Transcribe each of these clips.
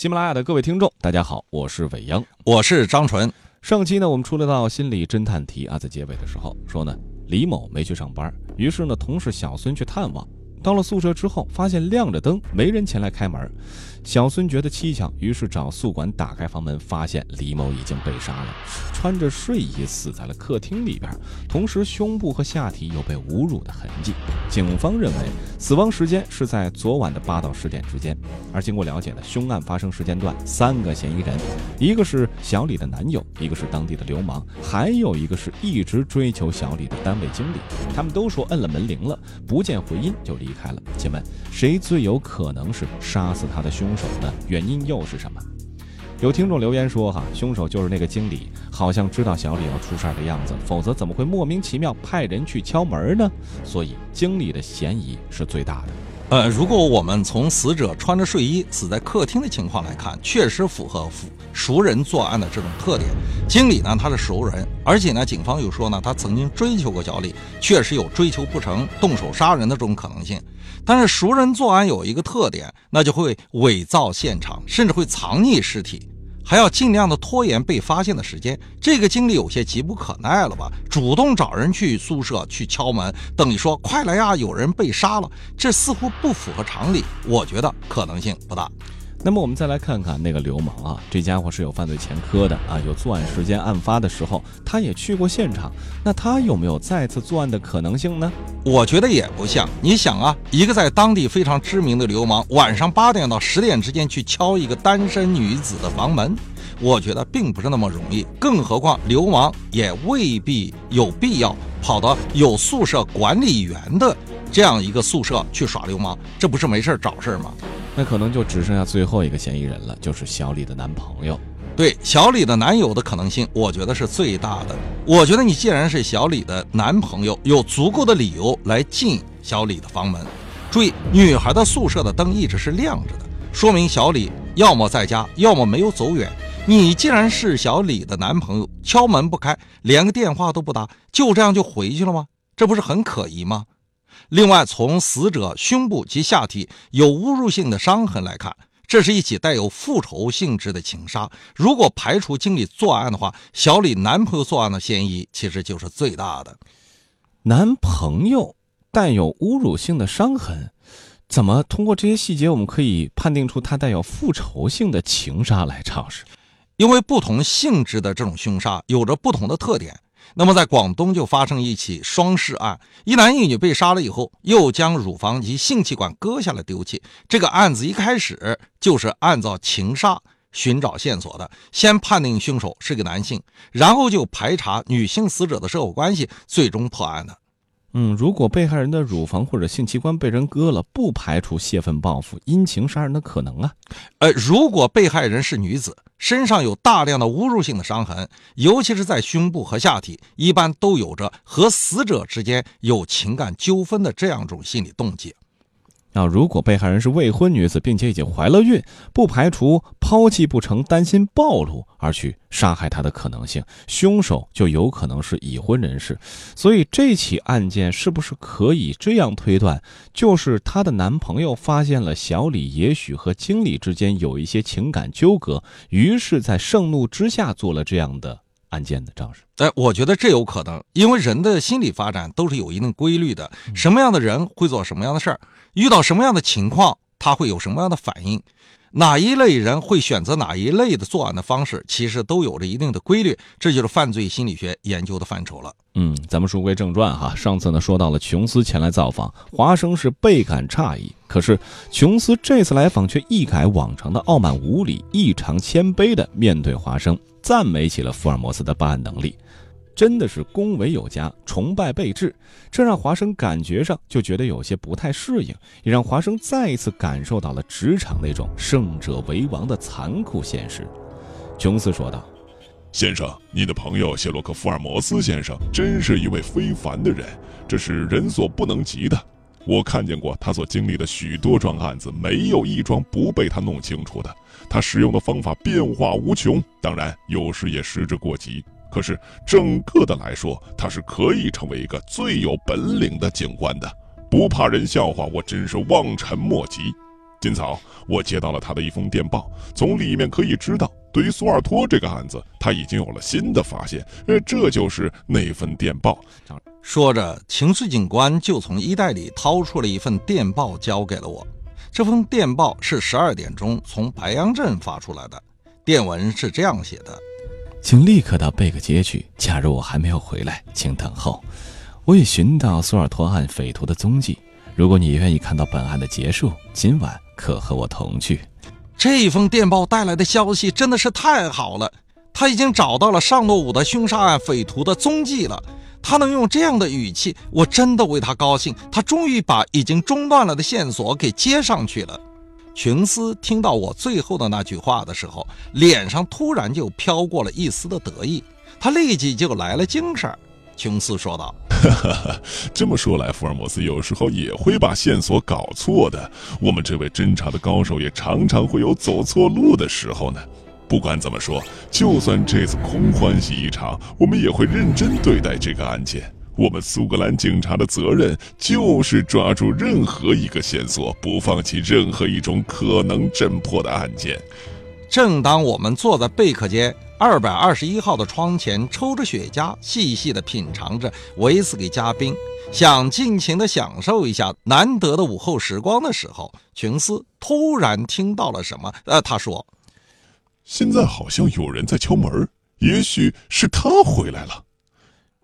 喜马拉雅的各位听众，大家好，我是伟央，我是张纯。上期呢，我们出了道心理侦探题啊，在结尾的时候说呢，李某没去上班，于是呢，同事小孙去探望。到了宿舍之后，发现亮着灯，没人前来开门。小孙觉得蹊跷，于是找宿管打开房门，发现李某已经被杀了，穿着睡衣死在了客厅里边，同时胸部和下体有被侮辱的痕迹。警方认为死亡时间是在昨晚的八到十点之间。而经过了解呢，凶案发生时间段三个嫌疑人，一个是小李的男友，一个是当地的流氓，还有一个是一直追求小李的单位经理。他们都说摁了门铃了，不见回音就离开了。请问谁最有可能是杀死他的凶？凶手的？原因又是什么？有听众留言说：“哈，凶手就是那个经理，好像知道小李要出事儿的样子，否则怎么会莫名其妙派人去敲门呢？所以经理的嫌疑是最大的。呃，如果我们从死者穿着睡衣死在客厅的情况来看，确实符合符熟人作案的这种特点。经理呢，他是熟人，而且呢，警方又说呢，他曾经追求过小李，确实有追求不成动手杀人的这种可能性。”但是熟人作案有一个特点，那就会伪造现场，甚至会藏匿尸体，还要尽量的拖延被发现的时间。这个经理有些急不可耐了吧？主动找人去宿舍去敲门，等于说快来呀，有人被杀了，这似乎不符合常理。我觉得可能性不大。那么我们再来看看那个流氓啊，这家伙是有犯罪前科的啊，有作案时间，案发的时候他也去过现场，那他有没有再次作案的可能性呢？我觉得也不像。你想啊，一个在当地非常知名的流氓，晚上八点到十点之间去敲一个单身女子的房门，我觉得并不是那么容易。更何况流氓也未必有必要跑到有宿舍管理员的这样一个宿舍去耍流氓，这不是没事找事吗？那可能就只剩下最后一个嫌疑人了，就是小李的男朋友。对，小李的男友的可能性，我觉得是最大的。我觉得你既然是小李的男朋友，有足够的理由来进小李的房门。注意，女孩的宿舍的灯一直是亮着的，说明小李要么在家，要么没有走远。你既然是小李的男朋友，敲门不开，连个电话都不打，就这样就回去了吗？这不是很可疑吗？另外，从死者胸部及下体有侮辱性的伤痕来看，这是一起带有复仇性质的情杀。如果排除经理作案的话，小李男朋友作案的嫌疑其实就是最大的。男朋友带有侮辱性的伤痕，怎么通过这些细节我们可以判定出他带有复仇性的情杀来？尝试，因为不同性质的这种凶杀有着不同的特点。那么，在广东就发生一起双尸案，一男一女被杀了以后，又将乳房及性器官割下来丢弃。这个案子一开始就是按照情杀寻找线索的，先判定凶手是个男性，然后就排查女性死者的社会关系，最终破案的。嗯，如果被害人的乳房或者性器官被人割了，不排除泄愤报复、因情杀人的可能啊。呃，如果被害人是女子。身上有大量的侮辱性的伤痕，尤其是在胸部和下体，一般都有着和死者之间有情感纠纷的这样一种心理动机。啊，如果被害人是未婚女子，并且已经怀了孕，不排除抛弃不成、担心暴露而去杀害她的可能性，凶手就有可能是已婚人士。所以这起案件是不是可以这样推断，就是她的男朋友发现了小李也许和经理之间有一些情感纠葛，于是，在盛怒之下做了这样的。案件的肇事，哎，我觉得这有可能，因为人的心理发展都是有一定规律的。什么样的人会做什么样的事儿，遇到什么样的情况，他会有什么样的反应，哪一类人会选择哪一类的作案的方式，其实都有着一定的规律。这就是犯罪心理学研究的范畴了。嗯，咱们书归正传哈，上次呢说到了琼斯前来造访，华生是倍感诧异。可是琼斯这次来访却一改往常的傲慢无礼，异常谦卑的面对华生。赞美起了福尔摩斯的办案能力，真的是恭维有加，崇拜备至。这让华生感觉上就觉得有些不太适应，也让华生再一次感受到了职场那种胜者为王的残酷现实。琼斯说道：“先生，你的朋友谢洛克·福尔摩斯先生真是一位非凡的人，这是人所不能及的。我看见过他所经历的许多桩案子，没有一桩不被他弄清楚的。”他使用的方法变化无穷，当然有时也失之过急。可是整个的来说，他是可以成为一个最有本领的警官的。不怕人笑话，我真是望尘莫及。今早我接到了他的一封电报，从里面可以知道，对于苏尔托这个案子，他已经有了新的发现。呃，这就是那份电报。说着，情绪警官就从衣袋里掏出了一份电报，交给了我。这封电报是十二点钟从白杨镇发出来的，电文是这样写的：“请立刻到贝克街去。假如我还没有回来，请等候。我已寻到苏尔托案匪徒的踪迹。如果你愿意看到本案的结束，今晚。”可和我同去。这封电报带来的消息真的是太好了，他已经找到了尚诺武的凶杀案匪徒的踪迹了。他能用这样的语气，我真的为他高兴。他终于把已经中断了的线索给接上去了。琼斯听到我最后的那句话的时候，脸上突然就飘过了一丝的得意，他立即就来了精神。琼斯说道。哈哈哈，这么说来，福尔摩斯有时候也会把线索搞错的。我们这位侦查的高手也常常会有走错路的时候呢。不管怎么说，就算这次空欢喜一场，我们也会认真对待这个案件。我们苏格兰警察的责任就是抓住任何一个线索，不放弃任何一种可能侦破的案件。正当我们坐在贝克街。二百二十一号的窗前，抽着雪茄，细细地品尝着威士忌加冰，想尽情地享受一下难得的午后时光的时候，琼斯突然听到了什么。呃，他说：“现在好像有人在敲门，也许是他回来了。”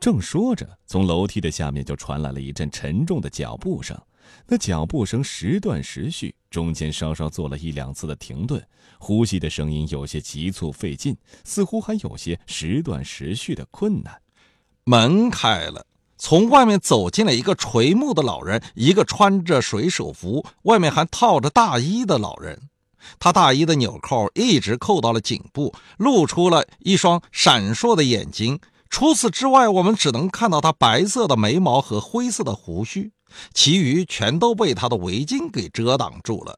正说着，从楼梯的下面就传来了一阵沉重的脚步声。那脚步声时断时续，中间稍稍做了一两次的停顿，呼吸的声音有些急促费劲，似乎还有些时断时续的困难。门开了，从外面走进了一个垂暮的老人，一个穿着水手服、外面还套着大衣的老人。他大衣的纽扣一直扣到了颈部，露出了一双闪烁的眼睛。除此之外，我们只能看到他白色的眉毛和灰色的胡须。其余全都被他的围巾给遮挡住了，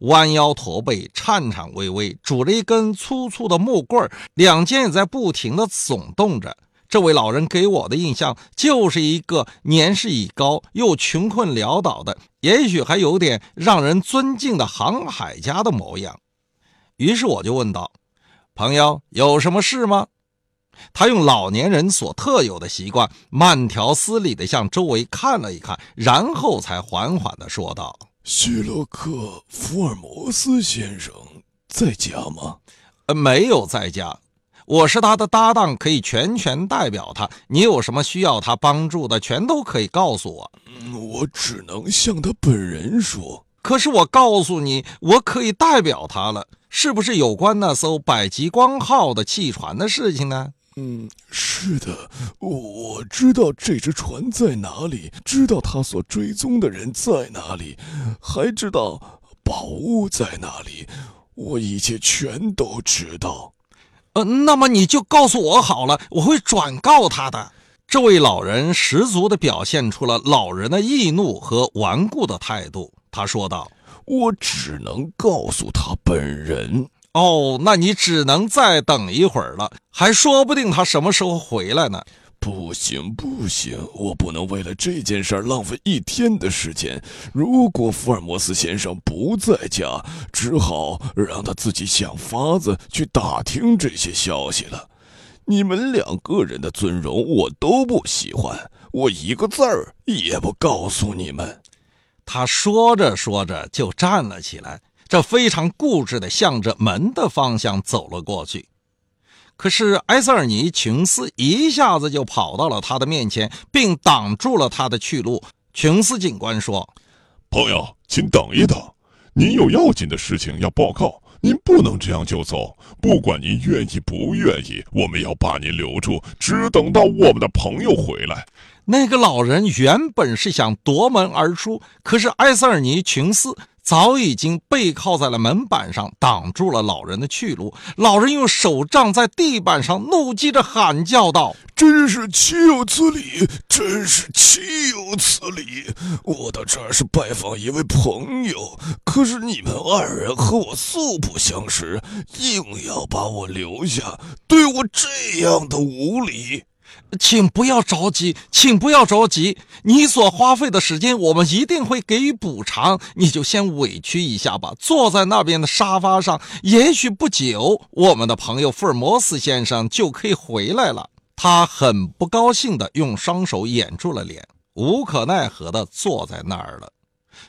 弯腰驼背，颤颤巍巍，拄着一根粗粗的木棍两肩也在不停地耸动着。这位老人给我的印象就是一个年事已高又穷困潦倒的，也许还有点让人尊敬的航海家的模样。于是我就问道：“朋友，有什么事吗？”他用老年人所特有的习惯，慢条斯理地向周围看了一看，然后才缓缓地说道：“许洛克·福尔摩斯先生在家吗？”“呃，没有在家。我是他的搭档，可以全权代表他。你有什么需要他帮助的，全都可以告诉我。”“我只能向他本人说。”“可是我告诉你，我可以代表他了。是不是有关那艘百极光号的汽船的事情呢？”嗯，是的，我知道这只船在哪里，知道他所追踪的人在哪里，还知道宝物在哪里，我一切全都知道。呃，那么你就告诉我好了，我会转告他的。这位老人十足地表现出了老人的易怒和顽固的态度。他说道：“我只能告诉他本人。”哦，那你只能再等一会儿了，还说不定他什么时候回来呢。不行，不行，我不能为了这件事浪费一天的时间。如果福尔摩斯先生不在家，只好让他自己想法子去打听这些消息了。你们两个人的尊容我都不喜欢，我一个字儿也不告诉你们。他说着说着就站了起来。这非常固执地向着门的方向走了过去，可是埃塞尔尼·琼斯一下子就跑到了他的面前，并挡住了他的去路。琼斯警官说：“朋友，请等一等，您有要紧的事情要报告，您不能这样就走。不管您愿意不愿意，我们要把您留住，只等到我们的朋友回来。”那个老人原本是想夺门而出，可是埃塞尔尼·琼斯。早已经背靠在了门板上，挡住了老人的去路。老人用手杖在地板上怒击着，喊叫道：“真是岂有此理！真是岂有此理！我到这儿是拜访一位朋友，可是你们二人和我素不相识，硬要把我留下，对我这样的无礼。”请不要着急，请不要着急，你所花费的时间，我们一定会给予补偿。你就先委屈一下吧，坐在那边的沙发上，也许不久，我们的朋友福尔摩斯先生就可以回来了。他很不高兴的用双手掩住了脸，无可奈何的坐在那儿了。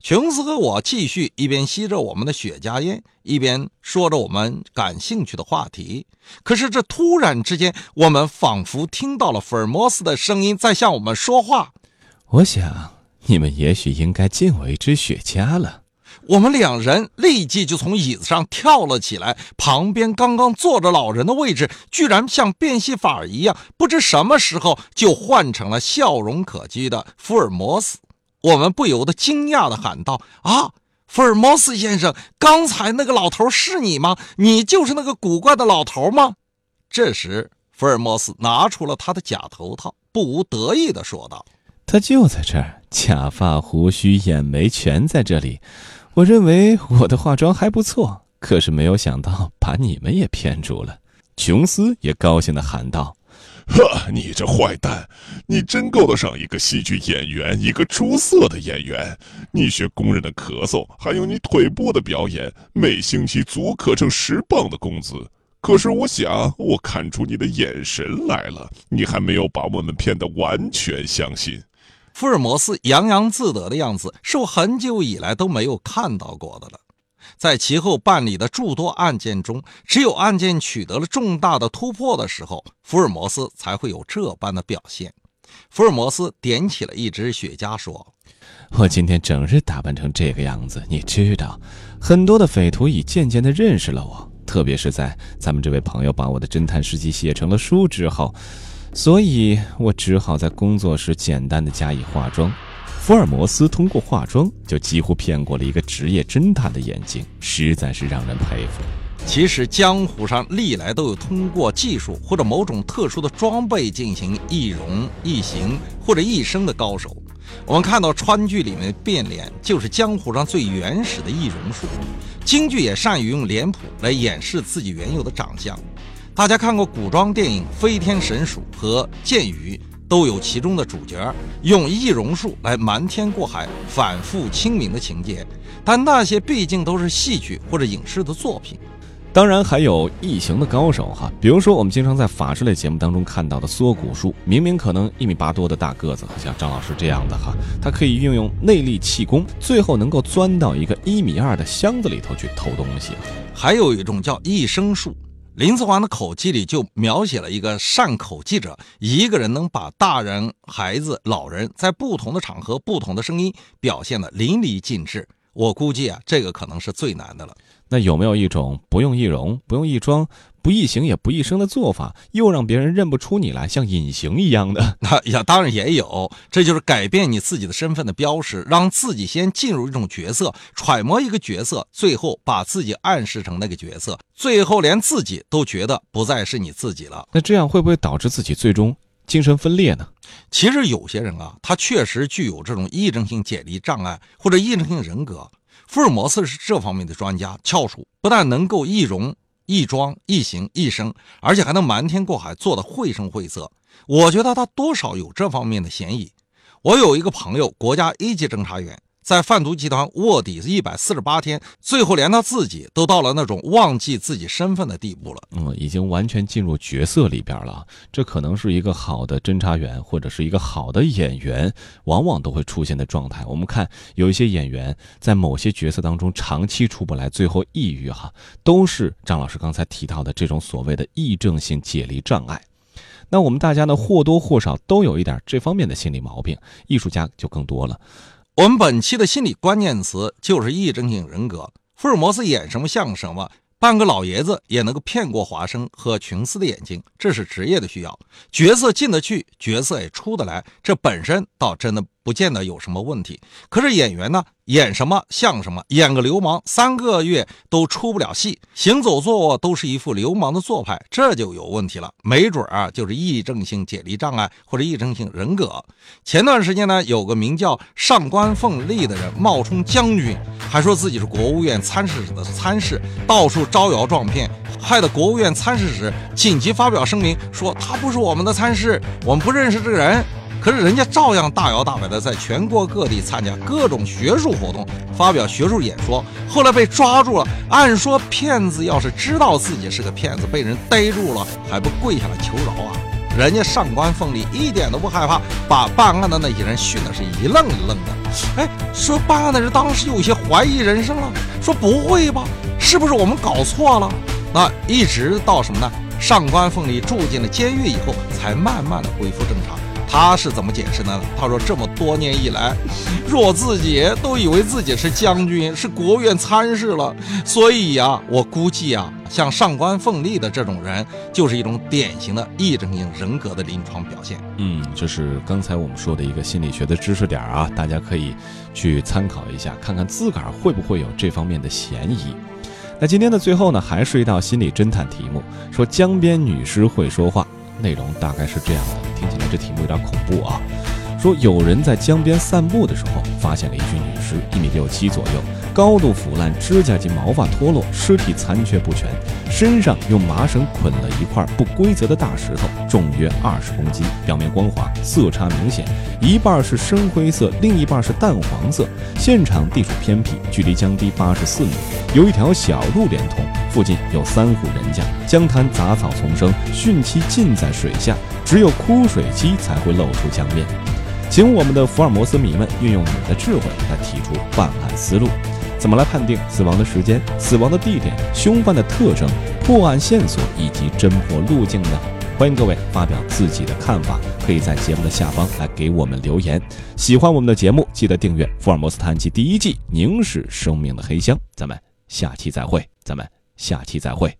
琼斯和我继续一边吸着我们的雪茄烟，一边说着我们感兴趣的话题。可是这突然之间，我们仿佛听到了福尔摩斯的声音在向我们说话。我想你们也许应该敬我一支雪茄了。我们两人立即就从椅子上跳了起来，旁边刚刚坐着老人的位置，居然像变戏法一样，不知什么时候就换成了笑容可掬的福尔摩斯。我们不由得惊讶地喊道：“啊，福尔摩斯先生，刚才那个老头是你吗？你就是那个古怪的老头吗？”这时，福尔摩斯拿出了他的假头套，不无得意地说道：“他就在这儿，假发、胡须、眼眉全在这里。我认为我的化妆还不错，可是没有想到把你们也骗住了。”琼斯也高兴地喊道。呵，你这坏蛋，你真够得上一个戏剧演员，一个出色的演员。你学工人的咳嗽，还有你腿部的表演，每星期足可挣十磅的工资。可是我想，我看出你的眼神来了，你还没有把我们骗得完全相信。福尔摩斯洋洋自得的样子，是我很久以来都没有看到过的了。在其后办理的诸多案件中，只有案件取得了重大的突破的时候，福尔摩斯才会有这般的表现。福尔摩斯点起了一支雪茄，说：“我今天整日打扮成这个样子，你知道，很多的匪徒已渐渐地认识了我，特别是在咱们这位朋友把我的侦探事迹写成了书之后，所以我只好在工作时简单的加以化妆。”福尔摩斯通过化妆就几乎骗过了一个职业侦探的眼睛，实在是让人佩服。其实江湖上历来都有通过技术或者某种特殊的装备进行易容、易形或者易声的高手。我们看到川剧里面变脸就是江湖上最原始的易容术，京剧也善于用脸谱来掩饰自己原有的长相。大家看过古装电影《飞天神鼠》和《剑鱼》。都有其中的主角用易容术来瞒天过海、反复清明的情节，但那些毕竟都是戏剧或者影视的作品。当然还有异形的高手哈，比如说我们经常在法制类节目当中看到的缩骨术，明明可能一米八多的大个子，像张老师这样的哈，他可以运用内力气功，最后能够钻到一个一米二的箱子里头去偷东西。还有一种叫一生术。林子华的口技里就描写了一个善口技者，一个人能把大人、孩子、老人在不同的场合、不同的声音表现得淋漓尽致。我估计啊，这个可能是最难的了。那有没有一种不用易容、不用易装、不易形也不易声的做法，又让别人认不出你来，像隐形一样的？那呀，当然也有，这就是改变你自己的身份的标识，让自己先进入一种角色，揣摩一个角色，最后把自己暗示成那个角色，最后连自己都觉得不再是你自己了。那这样会不会导致自己最终精神分裂呢？其实有些人啊，他确实具有这种癔症性解离障碍或者癔症性人格。福尔摩斯是这方面的专家，翘楚不但能够易容、易装、易形、易声，而且还能瞒天过海，做得绘声绘色。我觉得他多少有这方面的嫌疑。我有一个朋友，国家一级侦查员。在贩毒集团卧底一百四十八天，最后连他自己都到了那种忘记自己身份的地步了。嗯，已经完全进入角色里边了。这可能是一个好的侦查员或者是一个好的演员，往往都会出现的状态。我们看有一些演员在某些角色当中长期出不来，最后抑郁哈，都是张老师刚才提到的这种所谓的癔症性解离障碍。那我们大家呢或多或少都有一点这方面的心理毛病，艺术家就更多了。我们本期的心理关键词就是癔症性人格。福尔摩斯演什么像什么，半个老爷子也能够骗过华生和琼斯的眼睛，这是职业的需要。角色进得去，角色也出得来，这本身倒真的不见得有什么问题。可是演员呢？演什么像什么，演个流氓三个月都出不了戏，行走坐卧都是一副流氓的做派，这就有问题了。没准啊，就是癔症性解离障碍或者癔症性人格。前段时间呢，有个名叫上官凤丽的人冒充将军，还说自己是国务院参事室的参事，到处招摇撞骗，害得国务院参事室紧急发表声明，说他不是我们的参事，我们不认识这个人。可是人家照样大摇大摆的在全国各地参加各种学术活动，发表学术演说。后来被抓住了，按说骗子要是知道自己是个骗子，被人逮住了，还不跪下来求饶啊？人家上官凤丽一点都不害怕，把办案的那些人训的是一愣一愣的。哎，说办案的人当时有些怀疑人生了，说不会吧，是不是我们搞错了？那一直到什么呢？上官凤丽住进了监狱以后，才慢慢的恢复正常。他是怎么解释呢？他说：“这么多年以来，若自己都以为自己是将军，是国务院参事了，所以呀，我估计啊，像上官凤丽的这种人，就是一种典型的癔症性人格的临床表现。嗯，这是刚才我们说的一个心理学的知识点啊，大家可以去参考一下，看看自个儿会不会有这方面的嫌疑。那今天的最后呢，还是一道心理侦探题目，说江边女尸会说话。”内容大概是这样的，听起来这题目有点恐怖啊。说有人在江边散步的时候，发现了一具女尸，一米六七左右。高度腐烂，指甲及毛发脱落，尸体残缺不全，身上用麻绳捆了一块不规则的大石头，重约二十公斤，表面光滑，色差明显，一半是深灰色，另一半是淡黄色。现场地处偏僻，距离江堤八十四米，有一条小路连通，附近有三户人家，江滩杂草丛生，汛期尽在水下，只有枯水期才会露出江面。请我们的福尔摩斯迷们运用你的智慧来提出办案思路。怎么来判定死亡的时间、死亡的地点、凶犯的特征、破案线索以及侦破路径呢？欢迎各位发表自己的看法，可以在节目的下方来给我们留言。喜欢我们的节目，记得订阅《福尔摩斯探案集》第一季《凝视生命的黑箱》。咱们下期再会，咱们下期再会。